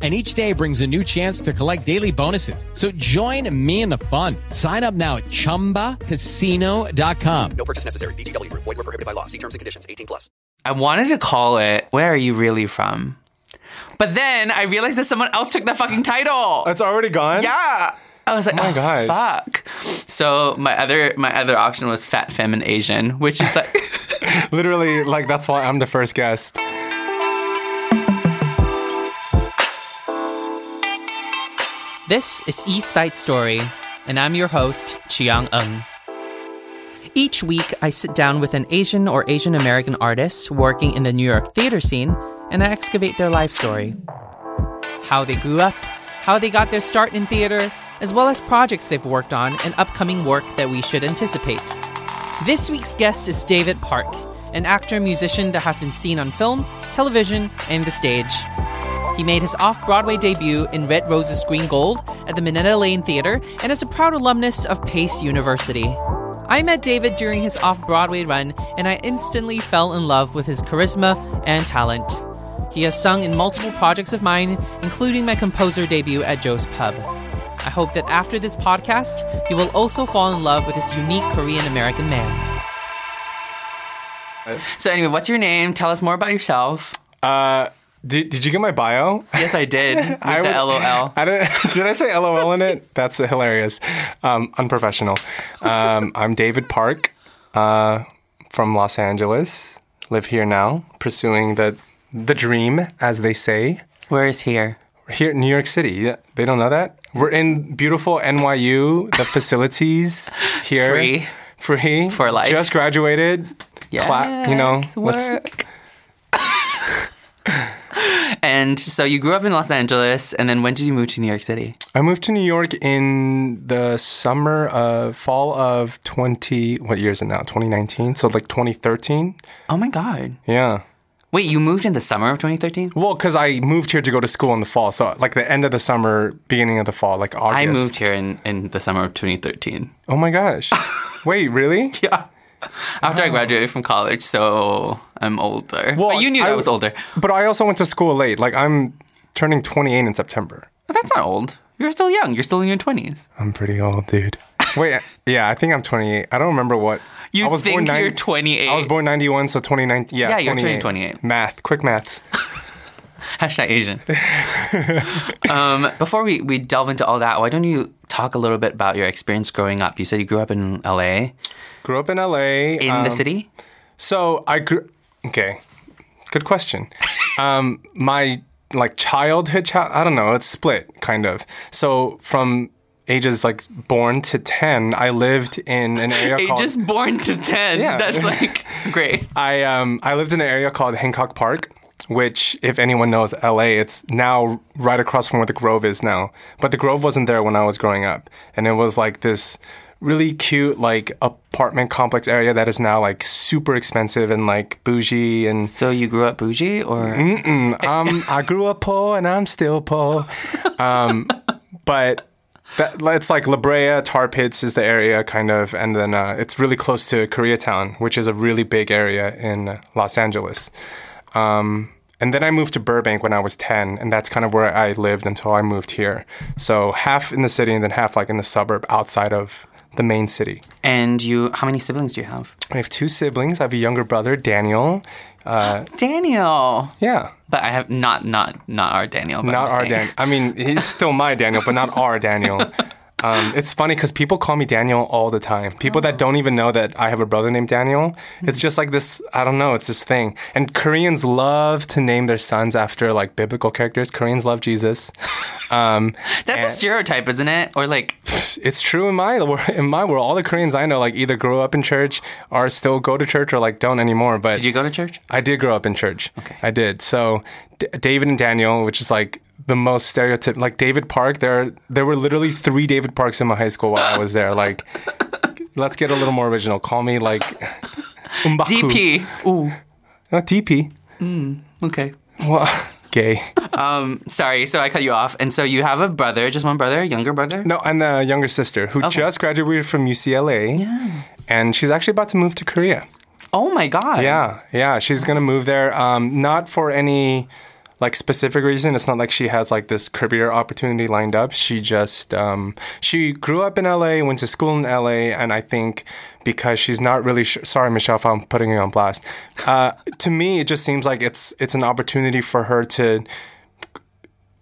and each day brings a new chance to collect daily bonuses. So join me in the fun. Sign up now at ChumbaCasino.com. No purchase necessary. VGW Group. Void were prohibited by law. See terms and conditions. 18 plus. I wanted to call it Where Are You Really From? But then I realized that someone else took the fucking title. It's already gone? yeah. I was like, Oh my oh, gosh. fuck. So my other my other option was Fat Femme and Asian, which is like Literally, like, that's why I'm the first guest. This is East Side Story, and I'm your host, Chiang Ung. Each week, I sit down with an Asian or Asian American artist working in the New York theater scene, and I excavate their life story. How they grew up, how they got their start in theater, as well as projects they've worked on and upcoming work that we should anticipate. This week's guest is David Park, an actor musician that has been seen on film, television, and the stage. He made his off Broadway debut in Red Roses Green Gold at the Minetta Lane Theater and is a proud alumnus of Pace University. I met David during his off Broadway run and I instantly fell in love with his charisma and talent. He has sung in multiple projects of mine, including my composer debut at Joe's Pub. I hope that after this podcast, you will also fall in love with this unique Korean American man. So anyway, what's your name? Tell us more about yourself. Uh, did, did you get my bio? Yes, I did. I the would- LOL. I didn't, did I say LOL in it? That's hilarious. Um, unprofessional. Um, I'm David Park uh, from Los Angeles. Live here now, pursuing the the dream, as they say. Where is here? Here, in New York City. Yeah, They don't know that. We're in beautiful NYU. The facilities here, Free. free For life. Just graduated. Clap. You know, Yes, let's- work. And so you grew up in Los Angeles, and then when did you move to New York City? I moved to New York in the summer of fall of 20 what year is it now? 2019. So like 2013. Oh my god! Yeah. Wait, you moved in the summer of 2013? Well, cuz I moved here to go to school in the fall. So like the end of the summer, beginning of the fall, like August. I moved here in, in the summer of 2013. Oh my gosh. Wait, really? Yeah. After I graduated from college, so I'm older. Well, but you knew I, I- was older. But I also went to school late. Like I'm turning 28 in September. But that's not old. You're still young. You're still in your 20s. I'm pretty old, dude. Wait, yeah, I think I'm 28. I don't remember what. You I was think born you're nine- 28. I was born 91, so 2019. Yeah, Yeah, you're 28. turning 28. Math, quick maths. Hashtag Asian. um, before we, we delve into all that, why don't you talk a little bit about your experience growing up? You said you grew up in LA, Grew up in LA. in um, the city. So I grew. Okay, good question. um, my like childhood, child. I don't know. It's split kind of. So from ages like born to ten, I lived in an area called. Ages born to 10. Yeah. That's like great. I um I lived in an area called Hancock Park, which if anyone knows LA, it's now right across from where the Grove is now. But the Grove wasn't there when I was growing up, and it was like this really cute like apartment complex area that is now like super expensive and like bougie and So you grew up bougie or um I grew up poor and I'm still poor. Um but that, it's like La Brea, Tar Pits is the area, kind of, and then uh, it's really close to Koreatown, which is a really big area in Los Angeles. Um, and then I moved to Burbank when I was 10, and that's kind of where I lived until I moved here. So half in the city and then half like in the suburb outside of the main city. and you how many siblings do you have? I have two siblings. I have a younger brother, Daniel. Uh, Daniel. Yeah. But I have not not not our Daniel. Not our. Daniel. I mean, he's still my Daniel, but not our Daniel. Um, it's funny because people call me Daniel all the time. People that don't even know that I have a brother named Daniel. It's just like this. I don't know. It's this thing. And Koreans love to name their sons after like biblical characters. Koreans love Jesus. Um, That's a stereotype, isn't it? Or like, it's true in my in my world. All the Koreans I know like either grew up in church or still go to church or like don't anymore. But did you go to church? I did grow up in church. Okay. I did. So D- David and Daniel, which is like the most stereotype, like David Park. There, there were literally three David Parks in my high school while I was there. Like, let's get a little more original. Call me like Umbaku. DP. Ooh. Not DP. Okay. Well, gay. Um, sorry, so I cut you off. And so you have a brother, just one brother, younger brother? No, and a younger sister who just graduated from UCLA. Yeah. And she's actually about to move to Korea. Oh my god. Yeah, yeah, she's gonna move there. Um, not for any like specific reason. It's not like she has like this career opportunity lined up. She just um, she grew up in LA, went to school in LA, and I think because she's not really sure. Sorry, Michelle, if I'm putting you on blast. Uh, to me, it just seems like it's it's an opportunity for her to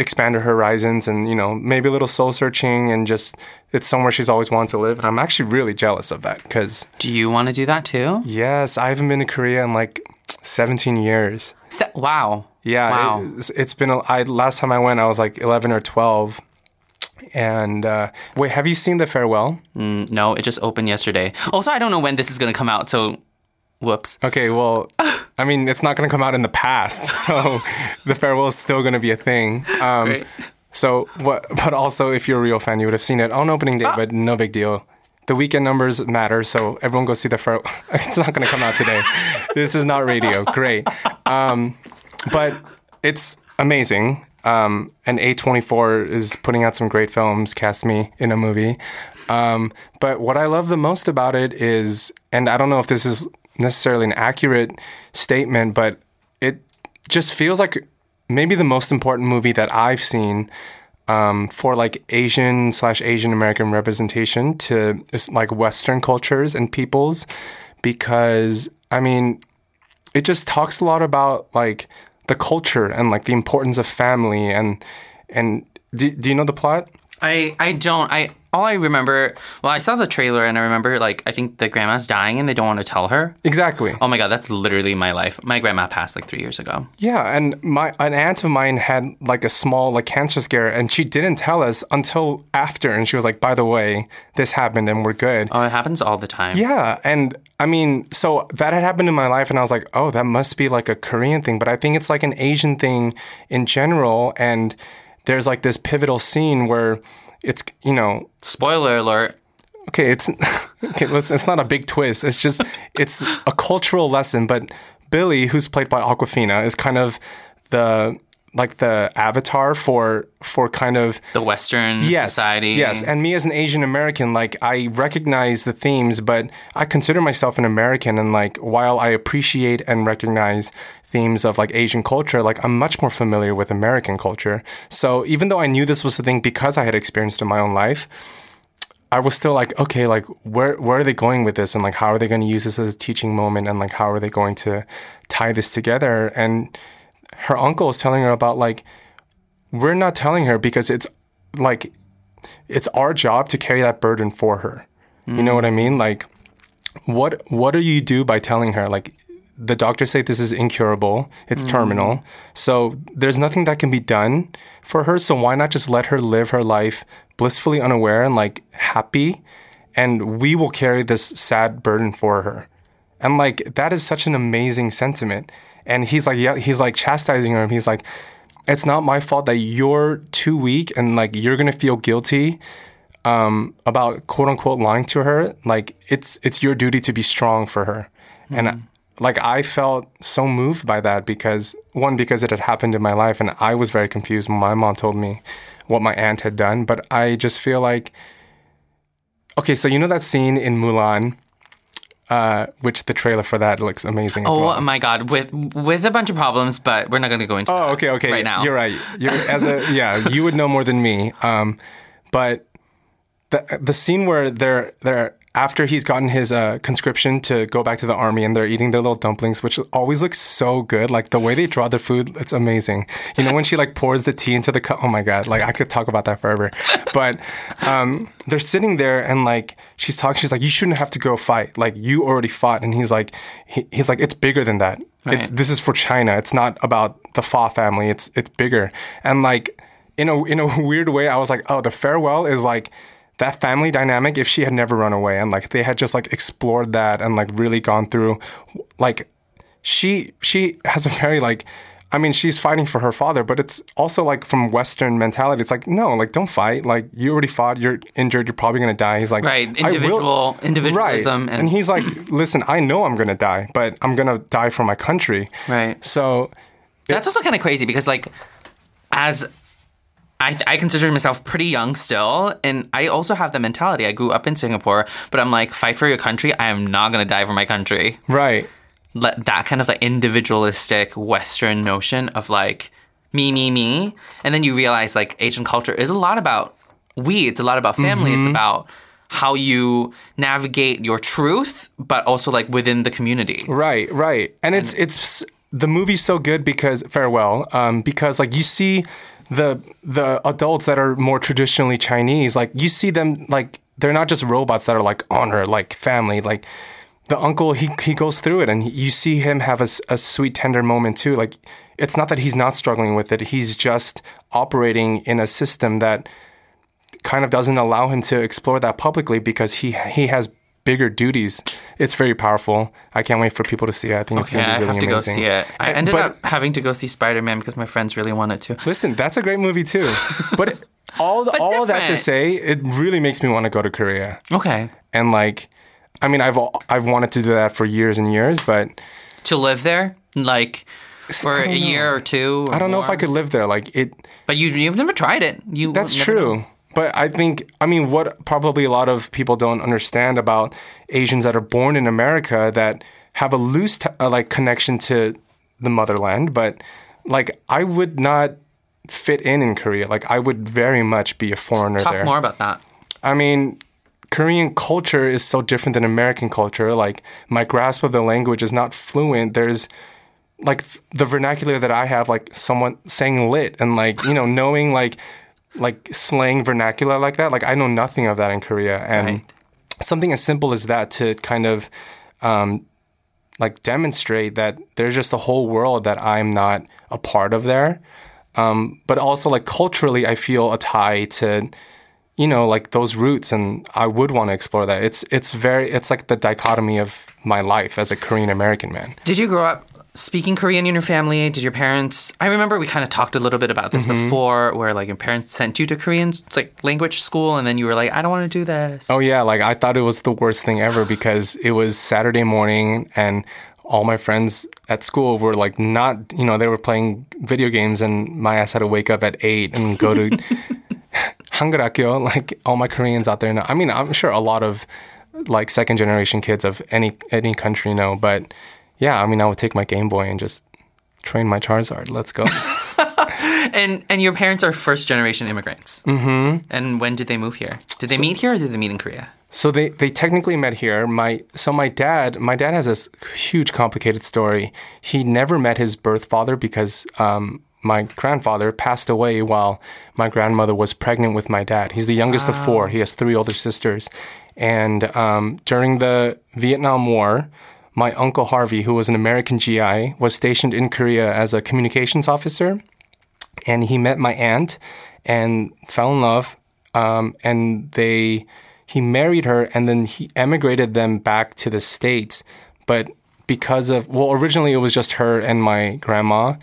expand her horizons and you know maybe a little soul searching and just it's somewhere she's always wanted to live and i'm actually really jealous of that because Do you want to do that too? yes i haven't been to korea in like 17 years Se- wow. Yeah Wow. it's, it's been a, I, last time i went i was like 11 or 12 and uh, wait have you seen the farewell Mm, no, it just opened yesterday. Also, I don't know when this is going to come out, so whoops. okay well i mean it's not going to come out in the past so the farewell is still going to be a thing um, Great. So what? But also, if you're a real fan, you would have seen it on opening day. But no big deal. The weekend numbers matter, so everyone go see the. Fir- it's not going to come out today. this is not radio. Great, um, but it's amazing. Um, and A24 is putting out some great films. Cast me in a movie. Um, but what I love the most about it is, and I don't know if this is necessarily an accurate statement, but it just feels like maybe the most important movie that I've seen um, for like Asian slash Asian American representation to like Western cultures and peoples, because I mean, it just talks a lot about like the culture and like the importance of family and and do, do you know the plot? I I don't. I all I remember. Well, I saw the trailer and I remember like I think the grandma's dying and they don't want to tell her. Exactly. Oh my god, that's literally my life. My grandma passed like three years ago. Yeah, and my an aunt of mine had like a small like cancer scare, and she didn't tell us until after, and she was like, "By the way, this happened, and we're good." Oh, it happens all the time. Yeah, and I mean, so that had happened in my life, and I was like, "Oh, that must be like a Korean thing," but I think it's like an Asian thing in general, and there's like this pivotal scene where it's you know Spoiler alert. okay, it's okay. Listen, it's not a big twist. It's just it's a cultural lesson. But Billi, who's played by Awkwafina, is kind of the like the avatar for for kind of The Western yes, society. Yes, and me as an Asian American, like I recognize the themes, but I consider myself an American, and like while I appreciate and recognize themes of like Asian culture, like I'm much more familiar with American culture. So even though I knew this was the thing because I had experienced it in my own life, I was still like, okay, like where where are they going with this, and like how are they going to use this as a teaching moment, and like how are they going to tie this together? And her uncle is telling her about like we're not telling her because it's like it's our job to carry that burden for her. You know what I mean? Like what what do you do by telling her like the doctors say this is incurable, it's mm. terminal. So there's nothing that can be done for her, so why not just let her live her life blissfully unaware and like happy and we will carry this sad burden for her. And like that is such an amazing sentiment. And he's like yeah, he's like chastising her and he's like it's not my fault that you're too weak and like you're gonna feel guilty um, about quote unquote lying to her. Like it's it's your duty to be strong for her. And uh, like I felt so moved by that because one because it had happened in my life and I was very confused when my mom told me what my aunt had done. But I just feel like okay, so you know that scene in Mulan. Uh, which the trailer for that looks amazing as Oh well. my god, with with a bunch of problems, but we're not going to go into. Oh, okay, okay. Right now, You're right. You're as a yeah, you would know more than me. Um, but the the scene where they're they're after he's gotten his uh, conscription to go back to the army, and they're eating their little dumplings, which always looks so good. Like the way they draw the food, it's amazing. You know, when she like pours the tea into the cup. Oh my god! Like I could talk about that forever. But um, they're sitting there, and like she's talking. She's like, "You shouldn't have to go fight. Like you already fought." And he's like, he, he's like, "It's bigger than that. It's, Right. this is for China. It's not about the Fa family. It's it's bigger." And like in a in a weird way, I was like, "Oh, the farewell is like." That family dynamic if she had never run away and like they had just like explored that and like really gone through like she she has a very like I mean she's fighting for her father but it's also like from western mentality it's like no like don't fight like you already fought you're injured you're probably going to die he's like Right, individual- individualism right. and- and he's like listen I know I'm going to die but I'm going to die for my country Right. so That's also kind of crazy because, like, as I, I consider myself pretty young still, and I also have the mentality. I grew up in Singapore, but I'm like, fight for your country. I am not gonna die for my country. right Let that kind of like individualistic Western notion of like me, me, me, and then you realize like Asian culture is a lot about we. It's a lot about family. It's about how you navigate your truth, but also like within the community. Right, right. And it's it's the movie's so good because farewell, um, because like you see the the adults that are more traditionally Chinese, like you see them like they're not just robots that are like honor, like family, like the uncle he he goes through it and he- you see him have a sweet tender moment too. Like it's not that he's not struggling with it. He's just operating in a system that kind of doesn't allow him to explore that publicly because he he has bigger duties it's very powerful i can't wait for people to see it i think it's going to be really amazing. I have to amazing go see it. I ended but- up having to go see Spider Man because my friends really wanted to. listen that's a great movie too but all the, But all that to say it really makes me want to go to korea Okay. and like i mean i've i've wanted to do that for years and years but To live there, like for a year know. or two. or i don't know if i could live there like it But you, you've never tried it. You. That's true. know. But I think, I mean, what probably a lot of people don't understand about Asians that are born in America that have a loose t- uh, like connection to the motherland, but like I would not fit in in Korea. Like I would very much be a foreigner Talk there. more about that. I mean, Korean culture is so different than American culture. Like my grasp of the language is not fluent. There's like th- the vernacular that I have, like someone saying lit and like you know knowing like like slang vernacular like that. Like I know nothing of that in Korea, and Right. something as simple as that to kind of um, like demonstrate that there's just a whole world that I'm not a part of there. Um, but also like culturally, I feel a tie to you know like those roots, and I would want to explore that. It's it's very it's like the dichotomy of my life as a Korean American man. Did you grow up speaking Korean in your family? Did your parents? I remember we kind of talked a little bit about this Mm-hmm. before, where like your parents sent you to Korean like language school, and then you were like, I don't want to do this. Oh yeah, like I thought it was the worst thing ever because it was Saturday morning and all my friends at school were like not, you know, they were playing video games and my ass had to wake up at 8 and go to Hangarakyo, like all my Koreans out there know. I mean, I'm sure a lot of like second generation kids of any any country know, but yeah, I mean, I would take my Game Boy and just train my Charizard. Let's go. And and your parents are first generation immigrants. Mm-hmm. And when did they move here? Did they meet here or did they meet in Korea? So they, they technically met here. My so my dad my dad has this huge complicated story. He never met his birth father because um, my grandfather passed away while my grandmother was pregnant with my dad. He's the youngest of four. He has three older sisters, and um, during the Vietnam War, my uncle Harvey, who was an American GI, was stationed in Korea as a communications officer and he met my aunt and fell in love um, and they he married her and then he emigrated them back to the states but because of well originally it was just her and my grandma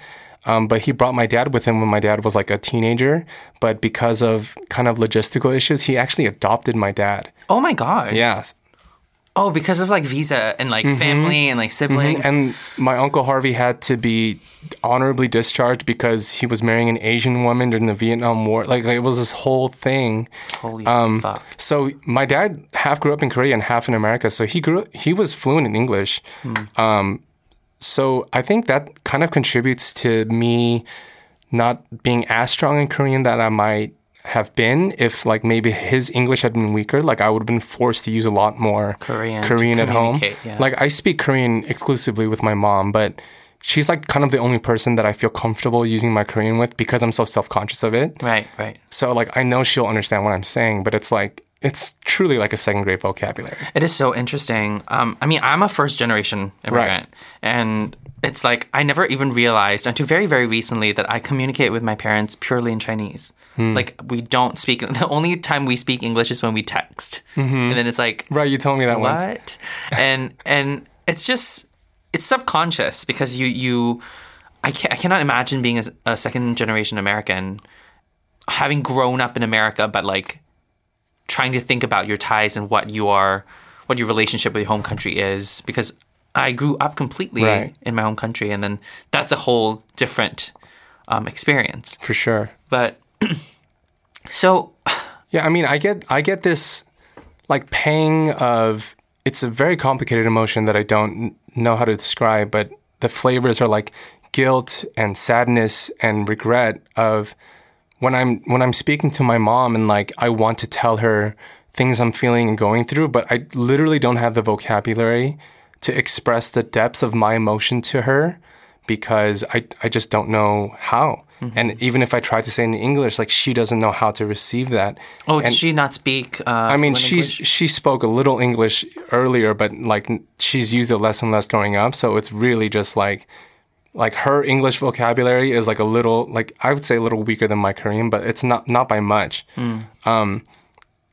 um, but he brought my dad with him when my dad was like a teenager but because of kind of logistical issues he actually adopted my dad Oh my god. yes Oh, because of like visa and like family and like siblings. And my uncle Harvey had to be honorably discharged because he was marrying an Asian woman during the Vietnam War. Like, it was this whole thing. Holy um, fuck. So my dad half grew up in Korea and half in America. So he grew he was fluent in English. Um, so I think that kind of contributes to me not being as strong in Korean that I might have been if like maybe his English had been weaker. Like I would have been forced to use a lot more Korean Korean at home. yeah. Like I speak Korean exclusively with my mom, but she's like kind of the only person that I feel comfortable using my Korean with because I'm so self conscious of it. Right, right. So like I know she'll understand what I'm saying, but it's like it's truly like a second grade vocabulary. It is so interesting. Um, I mean, I'm a first generation immigrant, and it's like I never even realized until very, very recently that I communicate with my parents purely in Chinese. Hmm. Like we don't speak. The only time we speak English is when we text, and then it's like Right, you told me that once. what? and and it's just it's subconscious because you you I can I cannot imagine being a, a second generation American having grown up in America but like trying to think about your ties and what you are what your relationship with your home country is because I grew up completely Right. in my home country and then that's a whole different um, experience For sure. but so Yeah, I mean, I get I get this like pang of it's a very complicated emotion that I don't know how to describe, but the flavors are like guilt and sadness and regret of when I'm when I'm speaking to my mom and like I want to tell her things I'm feeling and going through, but I literally don't have the vocabulary to express the depth of my emotion to her because I I just don't know how. And even if I try to say it in English, like she doesn't know how to receive that. oh And- did she not speak uh, I mean, English? she spoke a little English earlier, but like she's used it less and less growing up. So it's really just like like her English vocabulary is like a little like I would say a little weaker than my Korean, but it's not not by much. Um,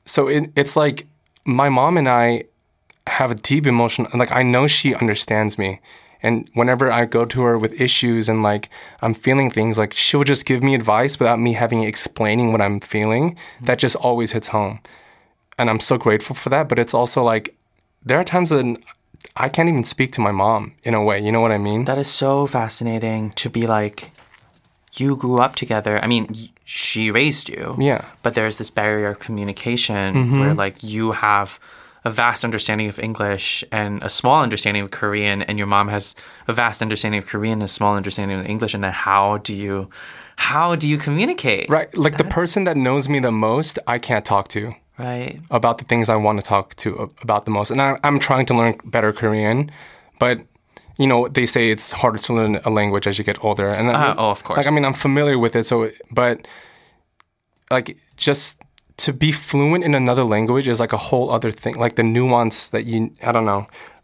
so it, it's like my mom and I have a deep emotion. Like I know she understands me. And whenever I go to her with issues and like I'm feeling things, like she'll just give me advice without me having explaining what I'm feeling. That just always hits home and I'm so grateful for that. But it's also like there are times that I can't even speak to my mom in a way. You know what I mean? That is so fascinating to be like, you grew up together. I mean, she raised you. Yeah. But there's this barrier of communication mm-hmm. where, like, you have a vast understanding of English and a small understanding of Korean, and your mom has a vast understanding of Korean and a small understanding of English. And then how do you, how do you communicate? right. Like the person that knows me the most, I can't talk to Right. about the things I want to talk to about the most. And I, I'm trying to learn better Korean, but you know they say it's harder to learn a language as you get older. And I- Uh, oh, of course. Like I mean, I'm familiar with it. So, but like just to be fluent in another language is like a whole other thing. Like the nuance that you, I don't know,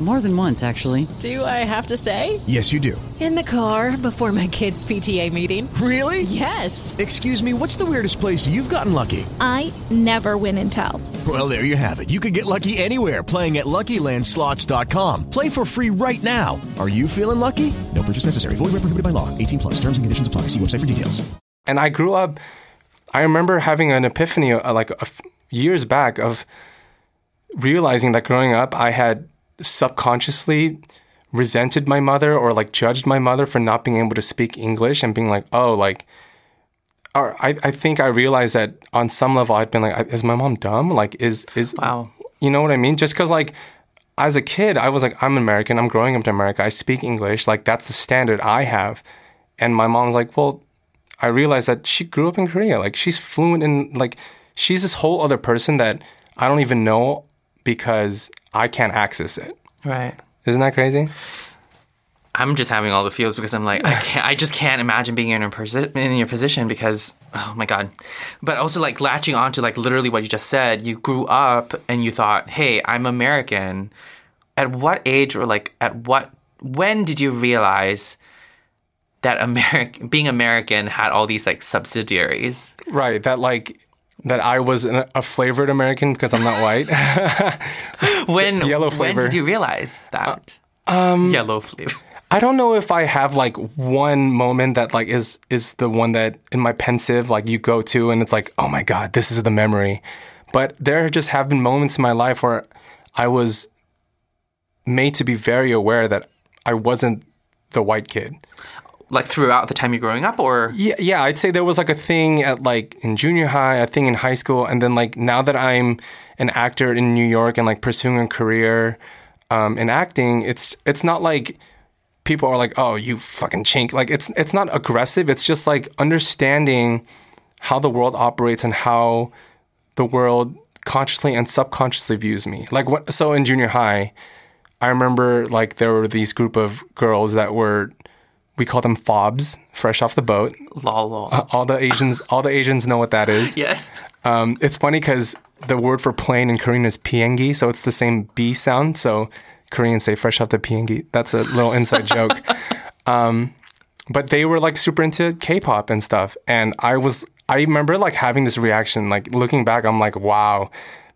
More than once, actually. Do I have to say? Yes, you do. In the car before my kids' PTA meeting. Really? Yes. Excuse me, what's the weirdest place you've gotten lucky? I never win and tell. Well, there you have it. You can get lucky anywhere playing at LuckyLandSlots.com. Play for free right now. Are you feeling lucky? No purchase necessary. Void where prohibited by law. 18 plus. Terms and conditions apply. See website for details. And I grew up. I remember having an epiphany, uh, like a f- years back, of realizing that growing up, I had subconsciously resented my mother or like judged my mother for not being able to speak English and being like, oh, like, or I, I think I realized that on some level I'd been like, is my mom dumb? Like, is is Wow. you know what I mean? Just because like as a kid, I was like, I'm American. I'm growing up in America. I speak English. Like that's the standard I have. And my mom's like, well, I realized that she grew up in Korea. Like she's fluent in like she's this whole other person that I don't even know because I can't access it. Right. Isn't that crazy? I'm just having all the feels because I'm like I can't I just can't imagine being in your posi- in your position because oh my god. But also like latching on to like literally what you just said. You grew up and you thought, "Hey, I'm American." At what age or like at what when did you realize that American being American had all these like subsidiaries? Right. That like that I was an, a flavored American because I'm not white. When Yellow when did you realize that? um, Yellow flavor. I don't know if I have like one moment that like is is the one that in my Pensieve like you go to and it's like oh my god this is the memory, but there just have been moments in my life where I was made to be very aware that I wasn't the white kid. Like throughout the time you're growing up, or Yeah, yeah, I'd say there was like a thing at like in junior high, a thing in high school, and then like now that I'm an actor in New York and like pursuing a career um, in acting, it's it's not like people are like, oh, you fucking chink. Like it's it's not aggressive. It's just like understanding how the world operates and how the world consciously and subconsciously views me. Like what? So in junior high, I remember like there were these group of girls that were we call them fobs, fresh off the boat. lol, lol. Uh, all the Asians, all the Asians know what that is. yes. Um, it's funny because the word for plane in Korean is piengi, so it's the same B sound. So Koreans say fresh off the piengi. That's a little inside joke. Um, but they were like super into K-pop and stuff, and I was. I remember like having this reaction. Like looking back, I'm like, wow.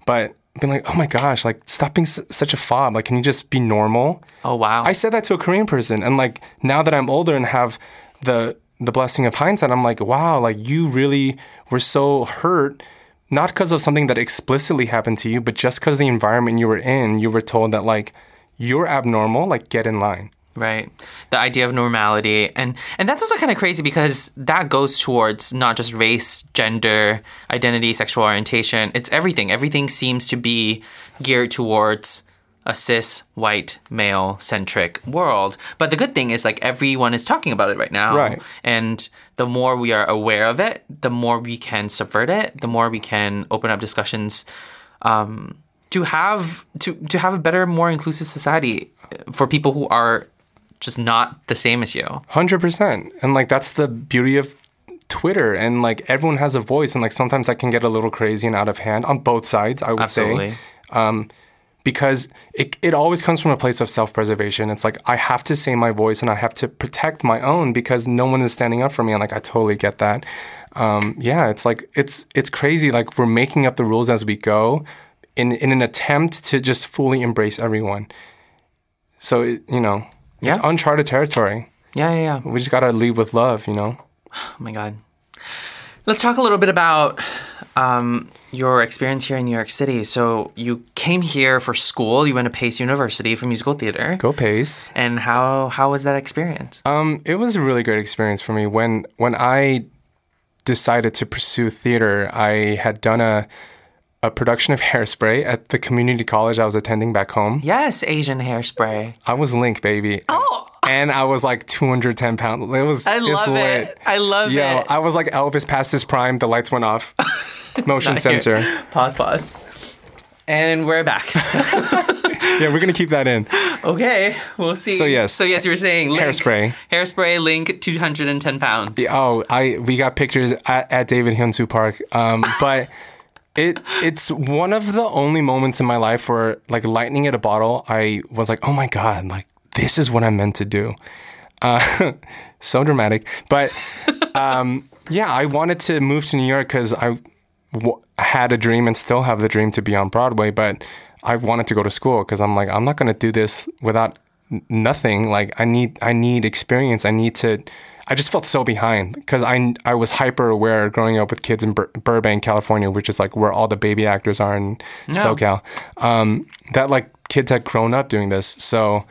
But being like, oh my gosh, like stop being s- such a fob. Like, can you just be normal? Oh wow. I said that to a Korean person, and like now that I'm older and have the the blessing of hindsight, I'm like, wow, like you really were so hurt, not because of something that explicitly happened to you, but just because the environment you were in, you were told that like you're abnormal, like get in line. Right. The idea of normality. And and that's also kind of crazy because that goes towards not just race, gender, identity, sexual orientation. It's everything. Everything seems to be geared towards a cis white male centric world. But the good thing is like everyone is talking about it right now. Right. And the more we are aware of it, the more we can subvert it, the more we can open up discussions um, to have to to have a better, more inclusive society for people who are just not the same as you. Hundred percent, and like that's the beauty of Twitter, and like everyone has a voice, and like sometimes that can get a little crazy and out of hand on both sides. I would Absolutely. say, um, because it it always comes from a place of self preservation. It's like I have to say my voice, and I have to protect my own because no one is standing up for me, and like I totally get that. Um, yeah, it's like it's it's crazy. Like we're making up the rules as we go, in in an attempt to just fully embrace everyone. So it, you know, it's uncharted territory. Yeah, yeah, yeah. We just gotta leave with love, you know. Oh my god. Let's talk a little bit about um, your experience here in New York City. So you came here for school. You went to Pace University for musical theater. Go pace. And how how was that experience? Um, it was a really great experience for me when when I decided to pursue theater. I had done a a production of Hairspray at the community college I was attending back home. Yes, Asian hairspray. I was Link, baby. Oh. And I was like 210 pounds. It was. I love lit. it. I love Yo, it. I was like Elvis past his prime. The lights went off. Motion Not here. sensor. Pause, pause. And we're back. Yeah, we're gonna keep that in. okay, we'll see. So, yes. So yes, you were saying Link, Hairspray. Hairspray, Link, two hundred and ten pounds. Yeah, Oh, I we got pictures at, at David Hyunsu Park. Um, but it it's one of the only moments in my life where like lightning at a bottle, I was like, oh my god, like this is what I'm meant to do. Uh, so dramatic, but um, yeah, I wanted to move to New York because I w- had a dream and still have the dream to be on Broadway, but I wanted to go to school because I'm like, I'm not going to do this without nothing. Like, I need, I need experience. I need to. I just felt so behind because I I was hyper aware growing up with kids in Bur- Burbank, California, which is like where all the baby actors are in SoCal. Um, that like kids had grown up doing this, so.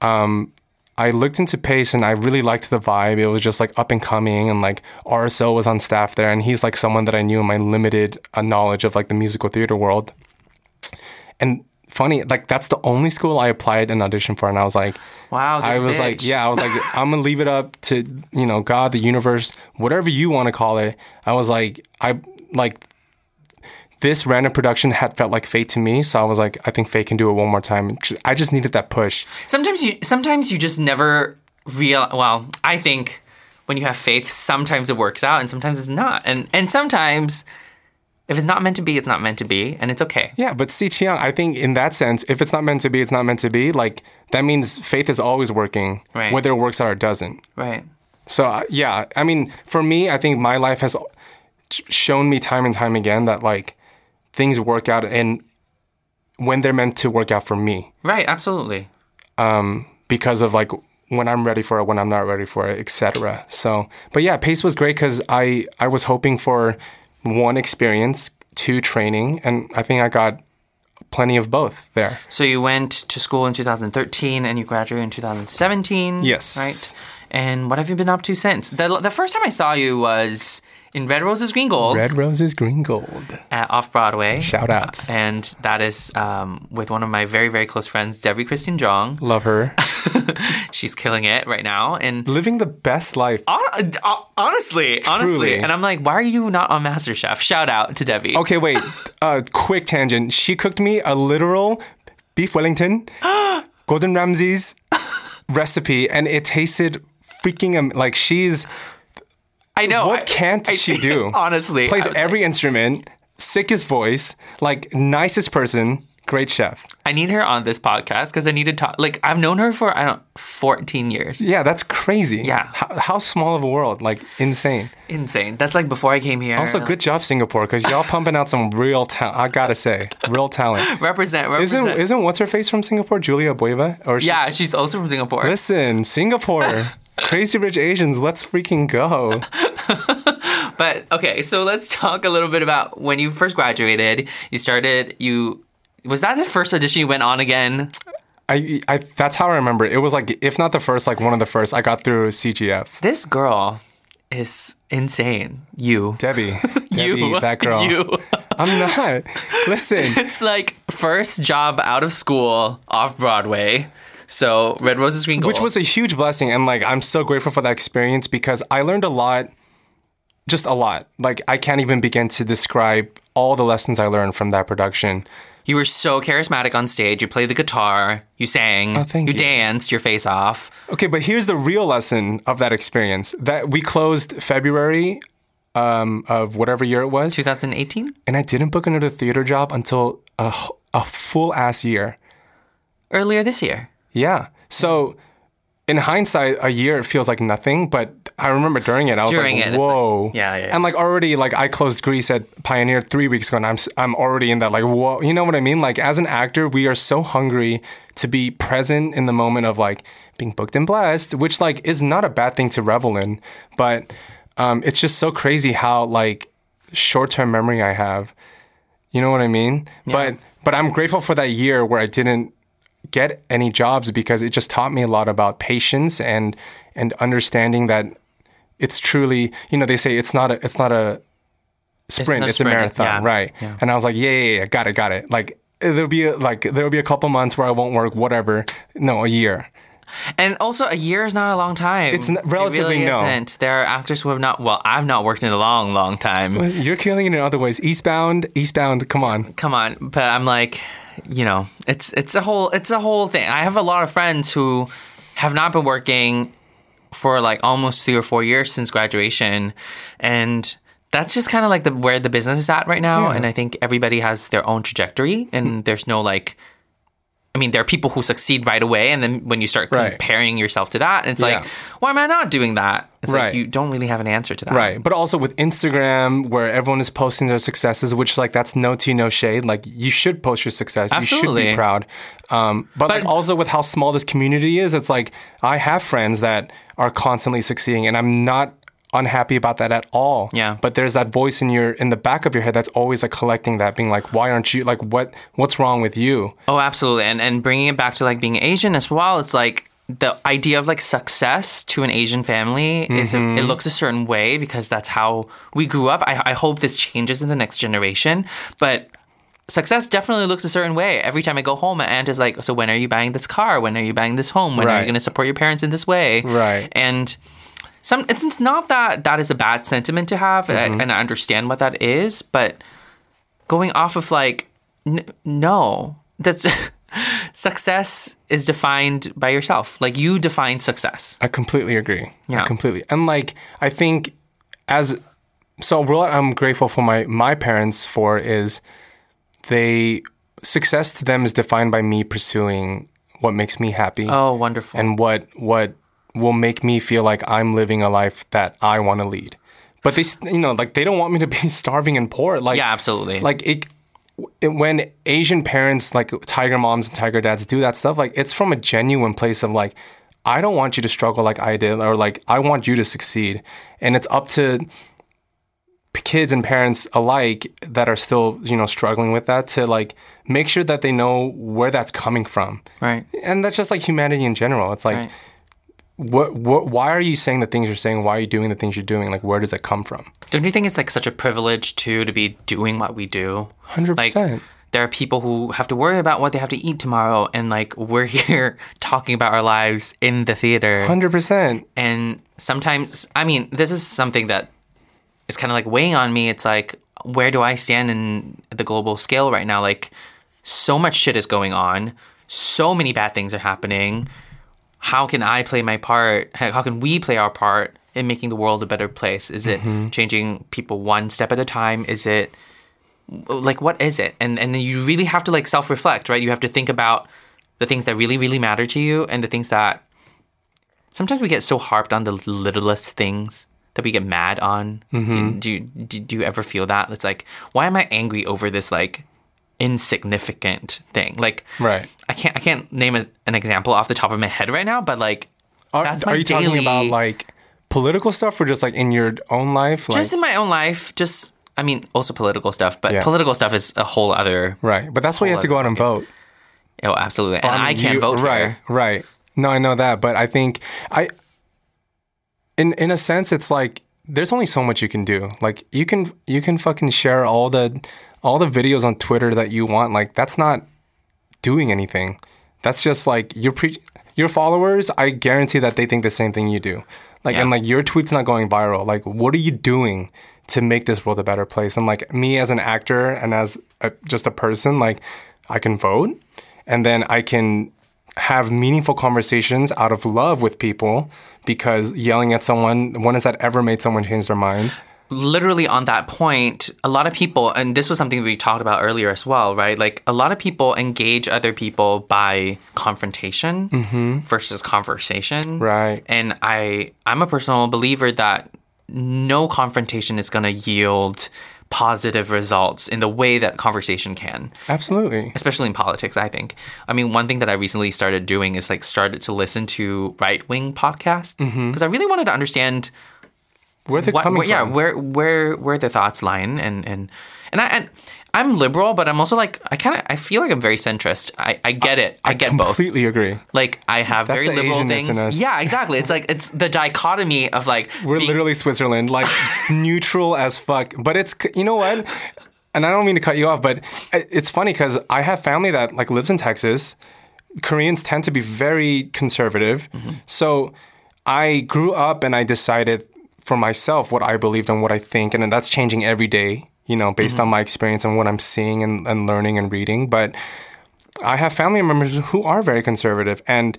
Um, I looked into Pace and I really liked the vibe. It was just like up and coming, and like RSO was on staff there, and he's like someone that I knew in my limited uh, knowledge of like the musical theater world. And funny, like that's the only school I applied and auditioned for, and I was like, Wow, I was bitch. like, yeah, I was like, I'm gonna leave it up to you know God, the universe, whatever you want to call it. I was like, I like this random production had felt like fate to me, so I was like, I think fate can do it one more time. I just needed that push. Sometimes you sometimes you just never real well, I think when you have faith, sometimes it works out and sometimes it's not. And and sometimes if it's not meant to be, it's not meant to be, and it's okay. Yeah, but see, Chiang, I think in that sense, if it's not meant to be, it's not meant to be. Like that means faith is always working, Right. whether it works out or it doesn't. Right. So uh, yeah, I mean, for me, I think my life has shown me time and time again that like things work out and when they're meant to work out for me Right, absolutely. Um, because of like when I'm ready for it, when I'm not ready for it, etc. So, but yeah, pace was great because I I was hoping for one experience, two training, and I think I got plenty of both there. So you went to school in 2013 and you graduated in 2017. Yes. Right. And what have you been up to since? The, the first time I saw you was in Red Roses Green Gold Red roses, green gold. at Off Broadway. Shout outs. And that is um, with one of my very, very close friends, Debbie Christine Tjong. Love her. She's killing it right now. And Living the best life. hon- uh, honestly, honestly. And I'm like, why are you not on MasterChef? Shout out to Debbie. Okay, wait. uh, quick tangent. She cooked me a literal beef Wellington, Gordon Ramsay's recipe, and it tasted freaking am- like she's I know. what I- can't I- she do? Honestly. plays every like, instrument, sickest voice, like nicest person, great chef. I need her on this podcast because I need to talk. Like, I've known her for, I don't 14 years. Yeah, that's crazy. Yeah. How, how small of a world, like insane. Insane. That's like before I came here. Also, good job Singapore because y'all pumping out some real talent. I gotta say, real talent. Represent, represent. Isn't isn't what's her face from Singapore? Julia Bueva? Or she- yeah, she's also from Singapore. Listen, Singapore, crazy rich Asians. Let's freaking go. But okay, so let's talk a little bit about when you first graduated. You started. You was that the first audition you went on again? I, I that's how I remember it. It was like if not the first, like one of the first. I got through CGF. This girl is insane. You, Debbie, you, Debbie, that girl. You. I'm not. Listen, It's like first job out of school off Broadway. So Red Roses Green Gold, which was a huge blessing, and like I'm so grateful for that experience because I learned a lot, just a lot. Like I can't even begin to describe all the lessons I learned from that production. You were so charismatic on stage. You played the guitar. You sang. Oh, thank you. danced your face off. Okay, but here's the real lesson of that experience. That we closed February um, of whatever year it was, 2018, and I didn't book another theater job until a full ass year. earlier this year. Yeah. So in hindsight, a year it feels like nothing, but I remember during it, I was During like, it, it's like- whoa. yeah, yeah, yeah. And like already, like I closed Grease at Pioneer three weeks ago, and I'm, I'm already in that, like, whoa. You know what I mean? Like as an actor, we are so hungry to be present in the moment of like being booked and blessed, which like is not a bad thing to revel in. But um, it's just so crazy how like short term memory I have. You know what I mean? Yeah. But but I'm grateful for that year where I didn't get any jobs because it just taught me a lot about patience and and understanding that it's truly you know they say it's not a it's not a sprint a it's, sprint, a marathon yeah. right Yeah. and I was like yeah, yeah yeah got it got it like there'll be a, like there'll be a couple months where I won't work whatever no a year And also, a year is not a long time. It's relatively it really no. Isn't. There are actors who have not. Well, I've not worked in a long, long time. you're killing it in other ways eastbound eastbound come on Come on, but I'm like, you know, it's it's a whole it's a whole thing. I have a lot of friends who have not been working for like almost three or four years since graduation, and that's just kind of like the where the business is at right now. Yeah. And I think everybody has their own trajectory, and there's no like. I mean, there are people who succeed right away, and then when you start Right. comparing yourself to that, it's Yeah. like, why am I not doing that? It's Right. like you don't really have an answer to that. Right. But also with Instagram, where everyone is posting their successes, which like that's no tea, no shade. Like you should post your success. You should Absolutely. be proud. Um, but, like But- also with how small this community is, it's like I have friends that are constantly succeeding, and I'm not unhappy about that at all. Yeah. But there's that voice in your in the back of your head that's always like collecting that, being like, why aren't you like what what's wrong with you? Oh, absolutely. And and bringing it back to like being Asian as well, it's like the idea of like success to an Asian family is a, it mm-hmm. looks a certain way because that's how we grew up. I, I hope this changes in the next generation, but success definitely looks a certain way. Every time I go home, my aunt is like, "So when are you buying this car? When are you buying this home? When are you going to support your parents in this way?" Right. And some it's, it's not that that is a bad sentiment to have, I- mm-hmm. and I understand what that is, but going off of like n- no that's success is defined by yourself like you define success I completely agree. Yeah. I completely. And like I think as so what I'm grateful for my my parents for is they success to them is defined by me pursuing what makes me happy oh wonderful and what what will make me feel like I'm living a life that I want to lead. but they, you know, like they don't want me to be starving and poor. Like, Yeah, absolutely. Like it, it, when Asian parents, like tiger moms and tiger dads, do that stuff, like it's from a genuine place of like, I don't want you to struggle like I did, or like I want you to succeed, and it's up to kids and parents alike that are still, you know, struggling with that to like make sure that they know where that's coming from. Right. And that's just like humanity in general. It's like, Right. What, what, why are you saying the things you're saying? Why are you doing the things you're doing? Like, where does that come from? Don't you think it's like such a privilege too to be doing what we do? 100%. Like there are people who have to worry about what they have to eat tomorrow and like we're here talking about our lives in the theater. 100%. And sometimes I mean, this is something that is kind of like weighing on me. It's like where do I stand in the global scale right now? Like so much shit is going on. So many bad things are happening. How can I play my part? How can we play our part in making the world a better place? Is it mm-hmm. changing people one step at a time? Is it like what is it? And and then you really have to like self-reflect, right? You have to think about the things that really really matter to you and the things that sometimes we get so harped on the littlest things that we get mad on. Mm-hmm. Do, do, do, do you ever feel that? It's like, why am I angry over this like insignificant thing? Like, Right. I can't I can't name a, an example off the top of my head right now, but like, Are, that's my are you talking about like political stuff or just like in your own life? Like, just in my own life, just I mean, also political stuff, but Yeah. political stuff is a whole other. right. But that's why you have to go out and vote. Oh, absolutely, and I, can't you- vote Right, right. No, I know that, but I think I, in in a sense, it's like there's only so much you can do. Like you can you can fucking share all the all the videos on Twitter that you want. Like that's not doing anything. That's just like your pre your followers. I guarantee that they think the same thing you do. Like and like your tweet's not going viral. Like what are you doing? To make this world a better place, and like me as an actor and as a, just a person, like I can vote, and then I can have meaningful conversations out of love with people because yelling at someone, when has that ever made someone change their mind? Literally on that point, a lot of people, and this was something we talked about earlier as well, right? Like a lot of people engage other people by confrontation mm-hmm. versus conversation, Right. And I, I'm a personal believer that no confrontation is going to yield positive results in the way that conversation can Absolutely. especially in politics i think i mean one thing that i recently started doing is like started to listen to right-wing podcasts mm-hmm. because i really wanted to understand Where they're what, coming where, yeah, from. where where where the thoughts lie, and and and and I and I'm liberal, but I'm also like I kind of I feel like I'm very centrist. I I get it. I, get both. Completely agree. Like I have That's very liberal Asianness things. in us. Yeah, exactly. It's like it's the dichotomy of like We're being- literally Switzerland, like neutral as fuck. But it's you know what? And I don't mean to cut you off, but it's funny because I have family that like lives in Texas. Koreans tend to be very conservative, mm-hmm. so I grew up and I decided for myself what I believed and what I think, and that's changing every day. You know, based on mm-hmm. my experience and what I'm seeing and, and learning and reading, but. I have family members who are very conservative, and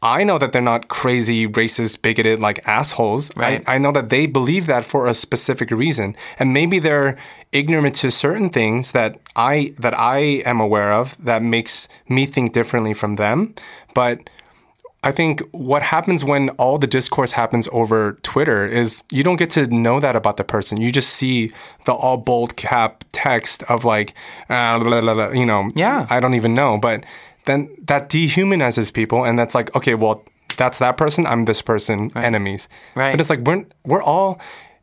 I know that they're not crazy, racist, bigoted like assholes. Right. I, I know that they believe that for a specific reason, and maybe they're ignorant to certain things that I that I am aware of that makes me think differently from them. But I think what happens when all the discourse happens over Twitter is you don't get to know that about the person. You just see the all bold cap text of like, uh, blah, blah, blah, you know, Yeah. I don't even know. But then that dehumanizes people, and that's like, okay, well, that's that person. I'm this person. Enemies. Right. But it's like we're we're all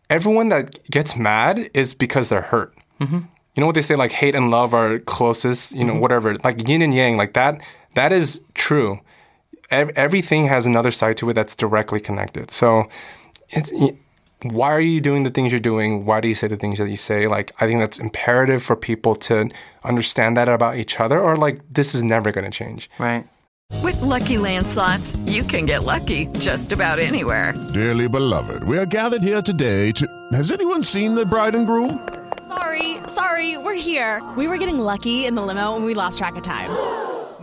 everyone that gets mad is because they're hurt. Mm-hmm. You know what they say, like hate and love are closest. You know, whatever, like yin and yang, like that. That is true ev- everything has another side to it that's directly connected. So, it's, y- why are you doing the things you're doing? Why do you say the things that you say? Like, I think that's imperative for people to understand that about each other, or like, this is never going to change. right. With Lucky Land slots, you can get lucky just about anywhere. Dearly beloved, we are gathered here today to. Has anyone seen the bride and groom? Sorry, sorry, we're here. We were getting lucky in the limo and we lost track of time.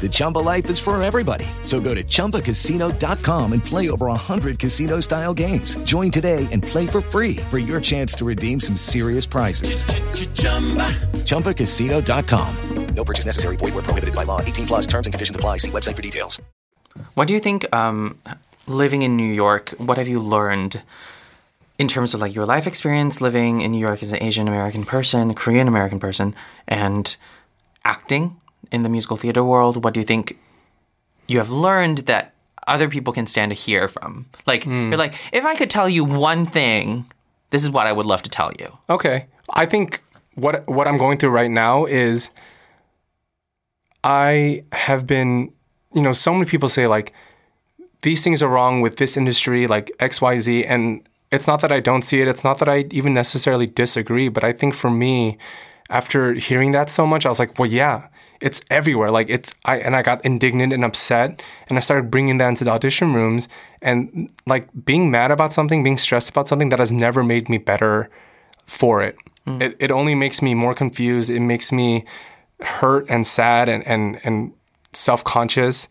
The Chumba life is for everybody. So go to ChumbaCasino.com and play over 100 casino style games. Join today and play for free for your chance to redeem some serious prizes. ChumbaCasino.com. No purchase necessary. Void where prohibited by law. 18 plus terms and conditions apply. See website for details. What do you think, um, living in New York, what have you learned in terms of like your life experience living in New York as an Asian American person, Korean American person, and acting in the musical theater world? What do you think you have learned that other people can stand to hear from? Like, hmm. you're like, if I could tell you one thing, this is what I would love to tell you. Okay. I think what what I'm going through right now is I have been, you know, so many people say like these things are wrong with this industry, like XYZ and it's not that I don't see it, it's not that I even necessarily disagree, but I think for me after hearing that so much, I was like, well, yeah, it's everywhere. Like it's I and I got indignant and upset, and I started bringing that into the audition rooms, and like being mad about something, being stressed about something that has never made me better for it. Mm. It it only makes me more confused. It makes me hurt and sad and and and self conscious.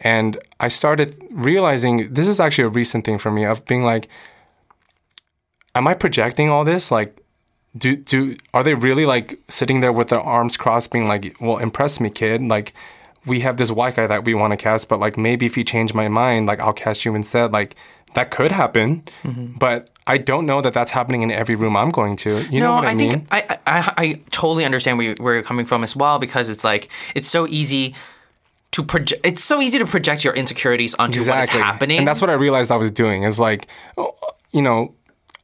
And I started realizing this is actually a recent thing for me of being like, am I projecting all this? Like, do do are they really like sitting there with their arms crossed, being like, "Well, impress me, kid." Like, we have this white guy that we want to cast, but like maybe if you change my mind, like I'll cast you instead. Like that could happen, mm-hmm. but I don't know that that's happening in every room I'm going to. You know what I, mean? think I, I I totally understand where, you, where you're coming from as well because it's like it's so easy to project. It's so easy to project your insecurities onto what is happening. and that's what I realized I was doing. Is like, you know,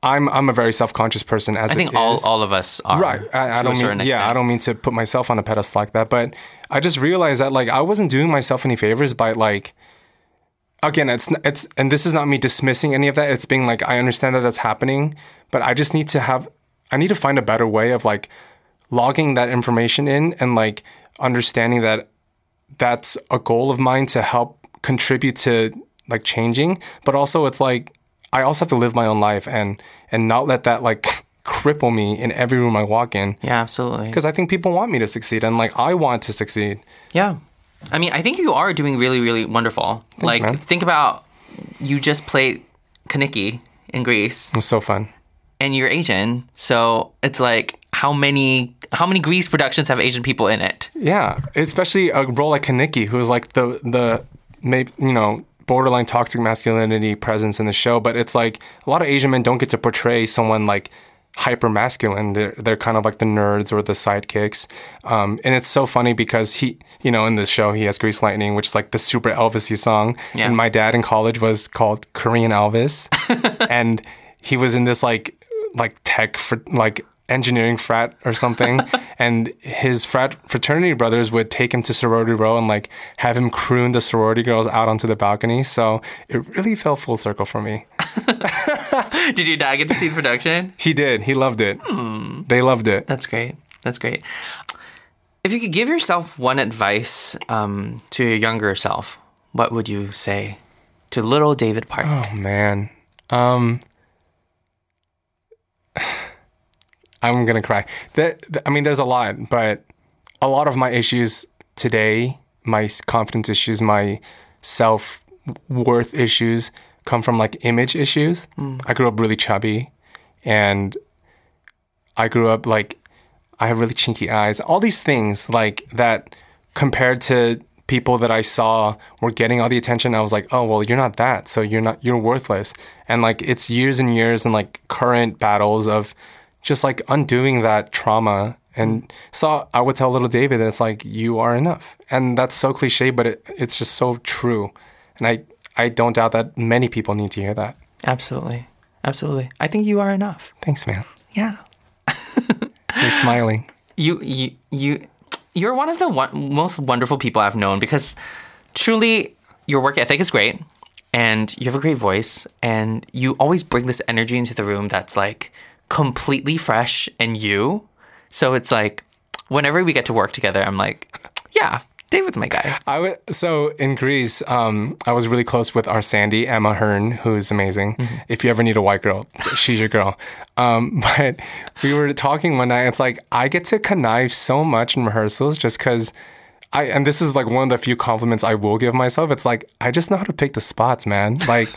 I'm I'm a very self conscious person. As I think all is. all of us are. Right. I, I don't mean yeah, I don't mean to put myself on a pedestal like that, but I just realized that like I wasn't doing myself any favors by like again, it's it's and this is not me dismissing any of that. It's being like I understand that that's happening, but I just need to have I need to find a better way of like logging that information in and like understanding that that's a goal of mine to help contribute to like changing, but also it's like I also have to live my own life and and not let that like cripple me in every room I walk in. Yeah, absolutely. Because I think people want me to succeed and like I want to succeed. Yeah. I mean, I think you are doing really, really wonderful. like, man. think about you just played Kenickie in Grease, It was so fun. and you're Asian, so it's like how many how many Grease productions have Asian people in it? Yeah, especially a role like Kenickie, who is like the the maybe you know borderline toxic masculinity presence in the show. But it's like a lot of Asian men don't get to portray someone like hyper masculine. They're they're kind of like the nerds or the sidekicks. Um, and it's so funny because he, you know, in the show he has Grease Lightning, which is like the super Elvisy song. Yeah. And my dad in college was called Korean Elvis, and he was in this like like tech for like engineering frat or something and his frat fraternity brothers would take him to sorority row and like have him croon the sorority girls out onto the balcony so it really fell full circle for me Did your dad get to see the production? he did he loved it they loved it That's great. That's great. If you could give yourself one advice um, to your younger self, what would you say to little David Park? oh man um i'm gonna cry there, th- i mean there's a lot but a lot of my issues today my confidence issues my self worth issues come from like image issues mm. i grew up really chubby and I grew up like I have really chinky eyes. All these things like that compared to people that I saw were getting all the attention. I was like, oh well, you're not that, so you're not you're worthless. And like it's years and years and like current battles of just like undoing that trauma. And mm. so I would tell little David that it's like you are enough, and that's so cliche, but it, it's just so true. And I I don't doubt that many people need to hear that. Absolutely. Absolutely. I think you are enough. Thanks, man. Yeah. You're smiling. You you you you're one of the one, most wonderful people I've known because truly your work ethic is great and you have a great voice and you always bring this energy into the room that's like completely fresh and you. So it's like whenever we get to work together, I'm like, yeah, David's my guy. I would so in Grease, um, I was really close with our Sandy Emma Hearn, who's amazing. If you ever need a white girl, she's your girl. Um, but we were talking one night. It's like I get to connive so much in rehearsals just because. I, and this is like one of the few compliments I will give myself. It's like I just know how to pick the spots, man. Like,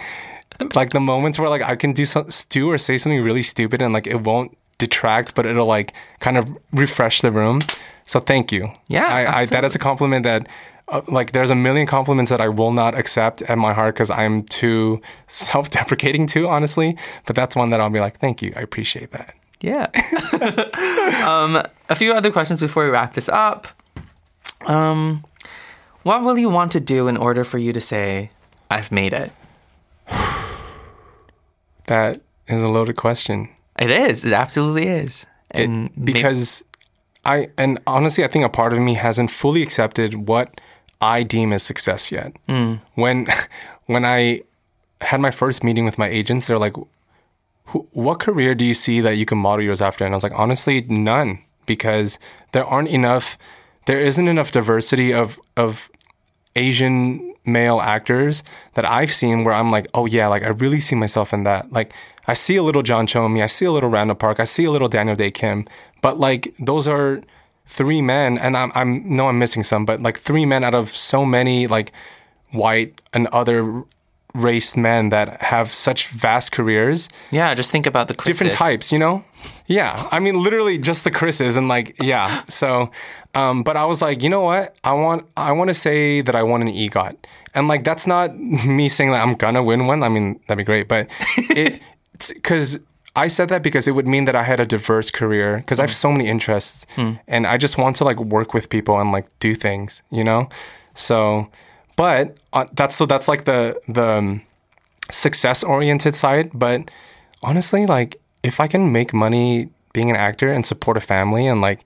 like the moments where like I can do some do or say something really stupid and like it won't detract, but it'll like kind of refresh the room. So thank you. Yeah, I, I that is a compliment that. Uh, like there's a million compliments that I will not accept at my heart because I'm too self-deprecating too, honestly. But that's one that I'll be like, thank you, I appreciate that. Yeah. um, a few other questions before we wrap this up. Um, what will you want to do in order for you to say, I've made it? That is a loaded question. It is. It absolutely is. And it, because I and honestly, I think a part of me hasn't fully accepted what I deem as success yet. Mm. When when I had my first meeting with my agents, they're like, "What career do you see that you can model yours after?" And I was like, "Honestly, none, because there aren't enough. There isn't enough diversity of of Asian male actors that I've seen where I'm like, oh yeah, like I really see myself in that. Like I see a little John Cho in me, I see a little Randall Park, I see a little Daniel Dae Kim, but like those are three men, and I'm I'm no I'm missing some, but like three men out of so many like white and other race men that have such vast careers. Yeah, just think about the Chris's. different types, you know? Yeah, I mean literally just the Chris's and like yeah. So, um, but I was like, you know what? I want I want to say that I won an EGOT, and like that's not me saying that I'm gonna win one. I mean that'd be great, but it because. I said that because it would mean that I had a diverse career because I have so many interests Mm. and I just want to like work with people and like do things, you know? So, but uh, that's so that's like the the um, success oriented side, but honestly like if I can make money being an actor and support a family and like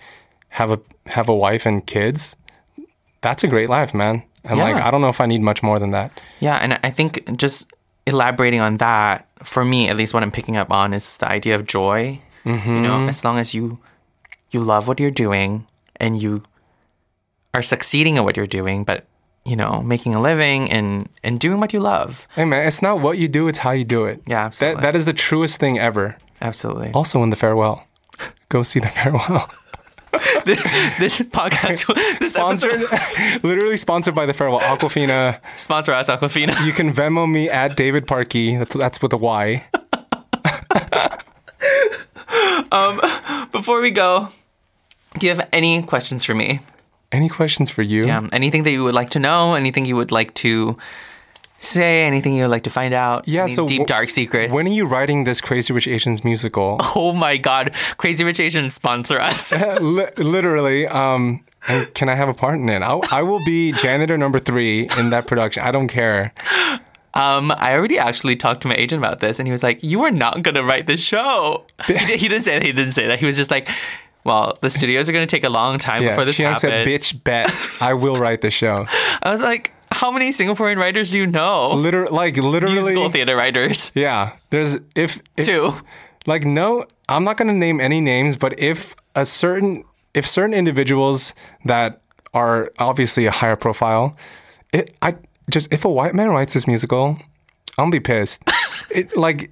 have a have a wife and kids, that's a great life, man. And like I don't know if I need much more than that. Yeah, and I think just elaborating on that, for me, at least what I'm picking up on is the idea of joy. You know, Mhm. as long as you you love what you're doing and you are succeeding at what you're doing, but you know, making a living and and doing what you love. Hey man, it's not what you do, it's how you do it. Yeah, absolutely. That that is the truest thing ever. Absolutely. Also in the farewell. Go see the farewell. this podcast this sponsored literally sponsored by the farewell Awkwafina. Sponsor us Awkwafina. You can venmo me at david parkey. That's that's with a y. Um, before we go, do you have any questions for me? any questions for you? Yeah, anything that you would like to know? Anything you would like to say? Anything you would like to find out? yeah Any so deep wh- dark secrets. when are you writing this crazy rich asians musical oh my god, Crazy Rich Asians sponsor us. Li- literally um and can i have a part in it I'll, i will be janitor number three in that production i don't care Um, I already actually talked to my agent about this, and he was like, "You are not gonna write the show." he, di- he didn't say that. He didn't say that. He was just like, "Well, the studios are gonna take a long time yeah before this Chiang happens." said bitch bet i will write the show I was like, "How many Singaporean writers do you know? Liter- like literally Musical theater writers." Yeah, there's if, if Two. Like no, I'm not gonna name any names, but if a certain if certain individuals that are obviously a higher profile, it I just if a white man writes this musical, I'm gonna be pissed. it like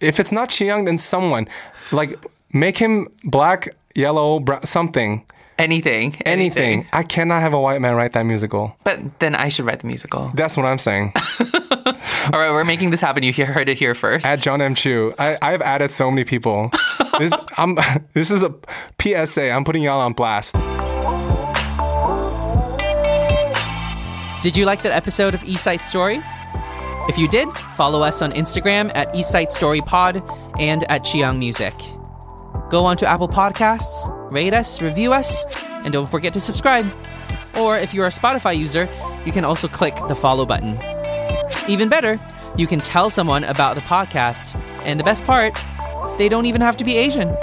if it's not Tjong, then someone like make him black, yellow, brown, something. Anything, Anything. I cannot have a white man write that musical. But then I should write the musical. That's what I'm saying. All right, we're making this happen. You hear- heard it here first. At John M. Chu. I, I've added so many people. This, I'm, this is a PSA. I'm putting y'all on blast. Did you like that episode of East Side Story? If you did, follow us on Instagram at East Side Story Pod and at Tjong Music. Go on to Apple Podcasts, rate us, review us, and don't forget to subscribe. Or if you're a Spotify user, you can also click the follow button. Even better, you can tell someone about the podcast. And the best part, they don't even have to be Asian.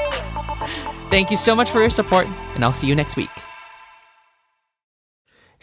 Thank you so much for your support, and I'll see you next week.